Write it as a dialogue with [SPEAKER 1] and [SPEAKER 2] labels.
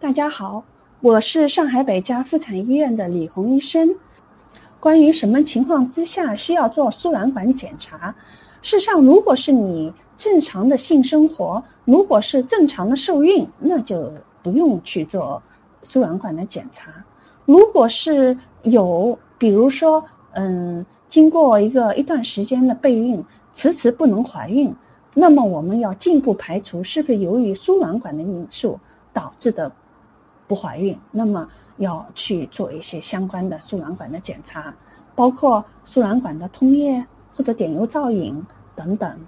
[SPEAKER 1] 大家好，我是上海北家妇产医院的李红医生。关于什么情况之下需要做输卵管检查？事实上，如果是你正常的性生活，如果是正常的受孕，那就不用去做输卵管的检查。如果是有，比如说，嗯，经过一个一段时间的备孕，迟迟不能怀孕，那么我们要进一步排除是不是由于输卵管的因素导致的。不怀孕，那么要去做一些相关的输卵管的检查，包括输卵管的通液或者点油造影等等。